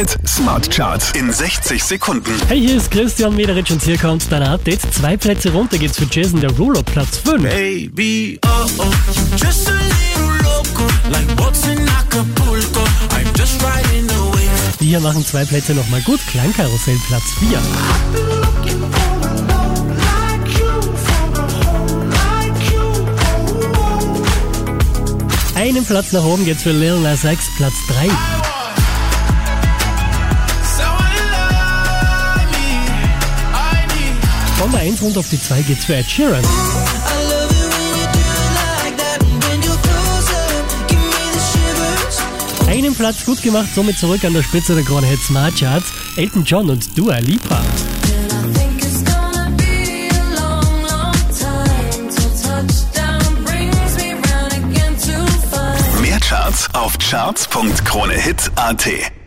Hit Smart Charts in 60 Sekunden. Hey, hier ist Christian Mederitsch und hier kommt dein Update. Zwei Plätze runter geht's für Jason Derulo, Platz 5. Baby, oh oh, just a little loco, like boats in Acapulco. I'm just riding the wave. Die hier machen zwei Plätze nochmal gut. Klangkarussell, Platz 4. Einen Platz nach oben geht's für Lil Nas X, Platz 3. der 1 runter auf die 2 geht's für Ed Sheeran. Einen Platz gut gemacht, somit zurück an der Spitze der Krone Hit Smart Charts. Elton John und Dua Lipa. Mehr Charts auf charts.kronehit.at.